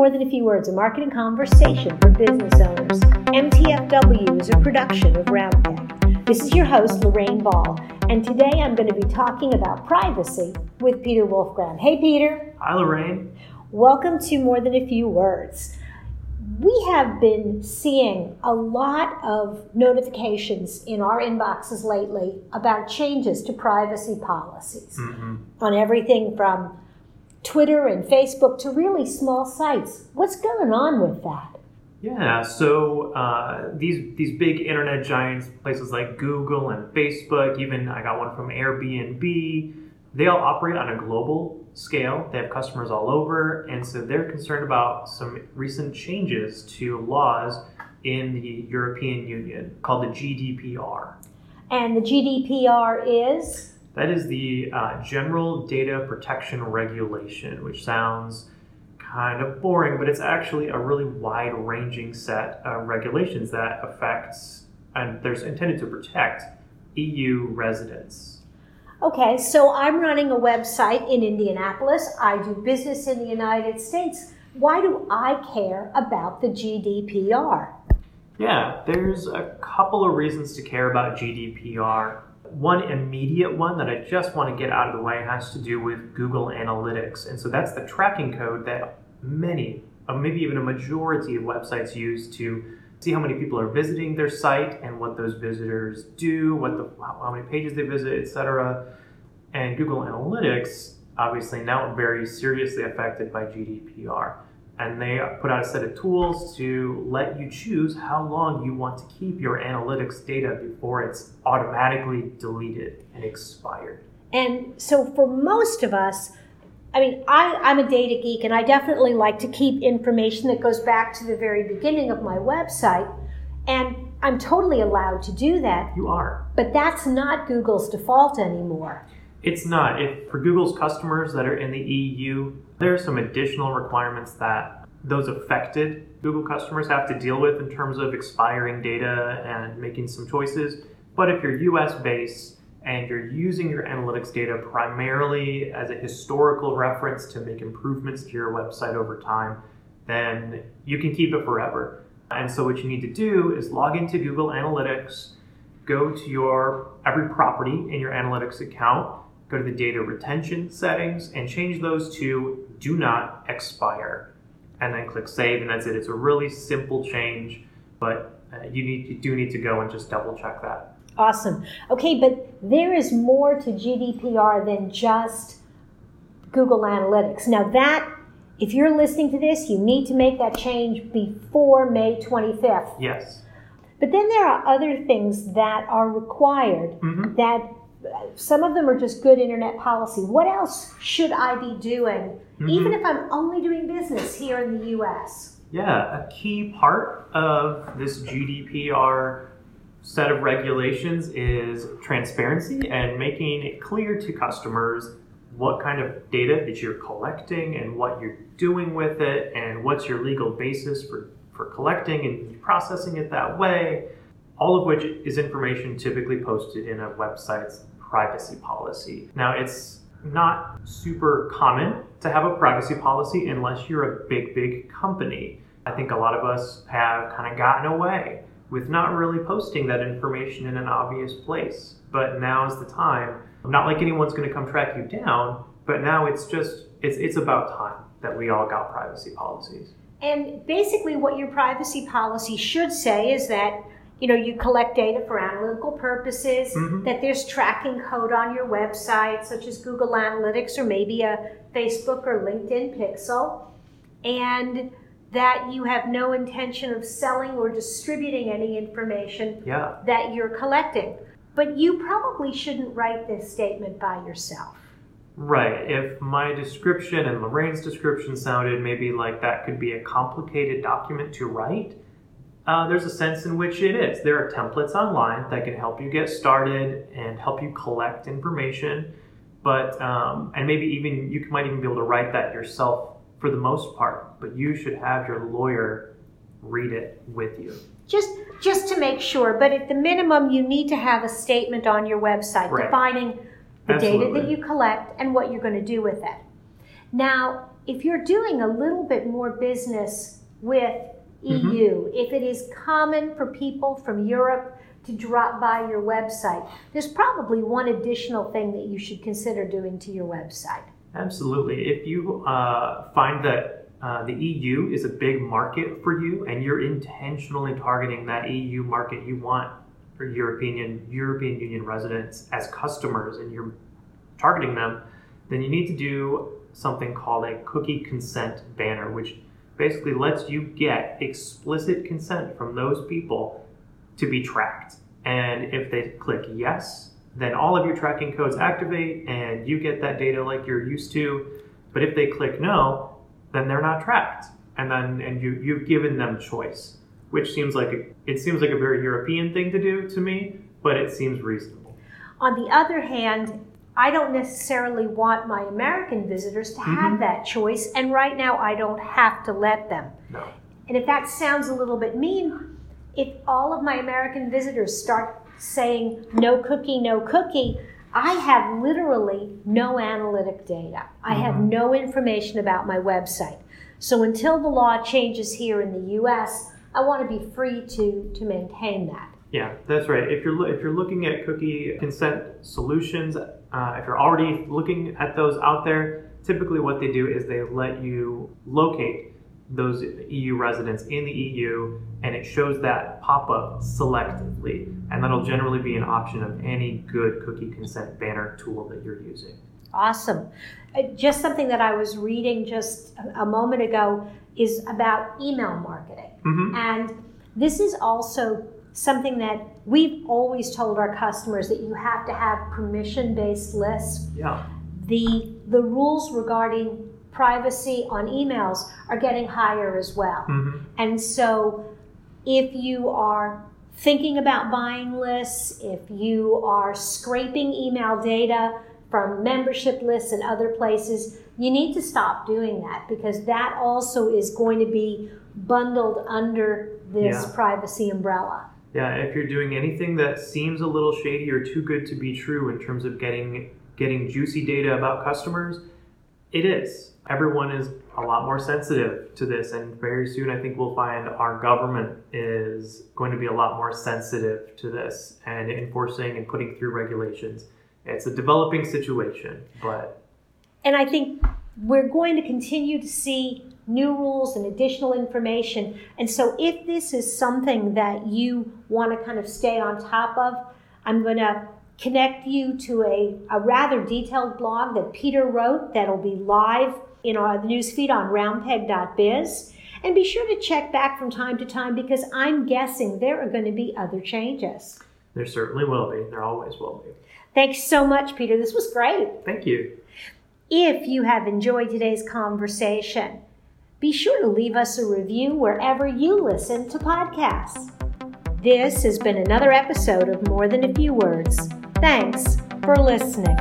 More Than a Few Words, a marketing conversation for business owners. MTFW is a production of Roundpeg. This is your host, Lorraine Ball, and today I'm going to be talking about privacy with Peter Wolfgram. Hey, Peter. Hi, Lorraine. Welcome to More Than a Few Words. We have been seeing a lot of notifications in our inboxes lately about changes to privacy policies Mm-hmm. on everything from Twitter and Facebook to really small sites. What's going on with that? Yeah, so uh, these these big internet giants, places like Google and Facebook, even I got one from Airbnb. They all operate on a global scale. They have customers all over, and so they're concerned about some recent changes to laws in the European Union called the GDPR. And the GDPR is That is the uh, General Data Protection Regulation, which sounds kind of boring, but it's actually a really wide ranging set of regulations that affects and there's intended to protect EU residents. okay, so I'm running a website in Indianapolis. I do business in the United States. Why do I care about the GDPR? Yeah, there's a couple of reasons to care about GDPR. One immediate one that I just want to get out of the way has to do with Google Analytics. And so that's the tracking code that many, uh, maybe even a majority of websites use to see how many people are visiting their site and what those visitors do, what the how many pages they visit, etc. And Google Analytics obviously now very seriously affected by GDPR. And they put out a set of tools to let you choose how long you want to keep your analytics data before it's automatically deleted and expired. And so for most of us, I mean, I, I'm a data geek and I definitely like to keep information that goes back to the very beginning of my website. And I'm totally allowed to do that, You are. but that's not Google's default anymore. It's not. If for Google's customers that are in the EU, there are some additional requirements that those affected Google customers have to deal with in terms of expiring data and making some choices. But if you're US based and you're using your analytics data primarily as a historical reference to make improvements to your website over time, then you can keep it forever. And so what you need to do is log into Google Analytics, go to your every property in your analytics account, go to the data retention settings and change those to do not expire and then click save and that's it it's a really simple change but uh, you need you do need to go and just double check that Awesome. Okay, but there is more to GDPR than just Google Analytics. Now, that, if you're listening to this, you need to make that change before May 25th. yes But then there are other things that are required hmm that some of them are just good internet policy. What else should I be doing, mm-hmm. even if I'm only doing business here in the US? Yeah, a key part of this GDPR set of regulations is transparency and making it clear to customers what kind of data that you're collecting and what you're doing with it and what's your legal basis for, for collecting and processing it that way. All of which is information typically posted in a website's privacy policy. Now, it's not super common to have a privacy policy unless you're a big, big company. I think a lot of us have kind of gotten away with not really posting that information in an obvious place. But now is the time. Not like anyone's going to come track you down, but now it's just it's it's about time that we all got privacy policies. And basically, what your privacy policy should say is that you know you collect data for analytical purposes. Mhm. That there's tracking code on your website, such as Google Analytics or maybe a Facebook or LinkedIn Pixel, and that you have no intention of selling or distributing any information Yeah. that you're collecting. But you probably shouldn't write this statement by yourself. Right. If my description and Lorraine's description sounded maybe like that could be a complicated document to write, uh, there's a sense in which it is. There are templates online that can help you get started and help you collect information. But um, and maybe even you might even be able to write that yourself for the most part. But you should have your lawyer read it with you. Just just to make sure, but at the minimum you need to have a statement on your website Right. defining the data that you collect and what you're going to do with it. Now, if you're doing a little bit more business with Mhm. EU, if it is common for people from Europe to drop by your website, there's probably one additional thing that you should consider doing to your website. Absolutely. If you uh, find that uh, the EU is a big market for you and you're intentionally targeting that EU market, you want for European European Union residents as customers and you're targeting them, then you need to do something called a cookie consent banner, which basically lets you get explicit consent from those people to be tracked. And if they click yes, then all of your tracking codes activate and you get that data like you're used to. But if they click no, then they're not tracked. And then and you you've given them choice, which seems like a, it seems like a very European thing to do to me, but it seems reasonable. On the other hand, I don't necessarily want my American visitors to have Mhm. that choice, and right now I don't have to let them. No. And if that sounds a little bit mean, if all of my American visitors start saying no cookie, no cookie, I have literally no analytic data. I have Mhm. no information about my website. So until the law changes here in the US, I want to be free to, to maintain that. Yeah, that's right. If you're if you're looking at cookie consent solutions, uh, if you're already looking at those out there, typically what they do is they let you locate those EU residents in the EU, and it shows that pop up selectively, and that'll generally be an option of any good cookie consent banner tool that you're using. Awesome. Uh, Just something that I was reading just a- a moment ago is about email marketing. hmm And this is also something that we've always told our customers that you have to have permission based lists. Yeah. The, the rules regarding privacy on emails are getting higher as well. Mm-hmm. And so, if you are thinking about buying lists, if you are scraping email data from membership lists and other places, you need to stop doing that because that also is going to be bundled under this Yeah. privacy umbrella. Yeah, if you're doing anything that seems a little shady or too good to be true in terms of getting getting juicy data about customers, it is. Everyone is a lot more sensitive to this and very soon I think we'll find our government is going to be a lot more sensitive to this and enforcing and putting through regulations. It's a developing situation, but And I think we're going to continue to see new rules and additional information. And so, if this is something that you want to kind of stay on top of, I'm going to connect you to a, a rather detailed blog that Peter wrote that'll be live in our newsfeed on roundpeg.biz. And be sure to check back from time to time because I'm guessing there are going to be other changes. there certainly will be. There always will be. Thanks so much, Peter. This was great. Thank you. If you have enjoyed today's conversation, be sure to leave us a review wherever you listen to podcasts. This has been another episode of More Than a Few Words. Thanks for listening.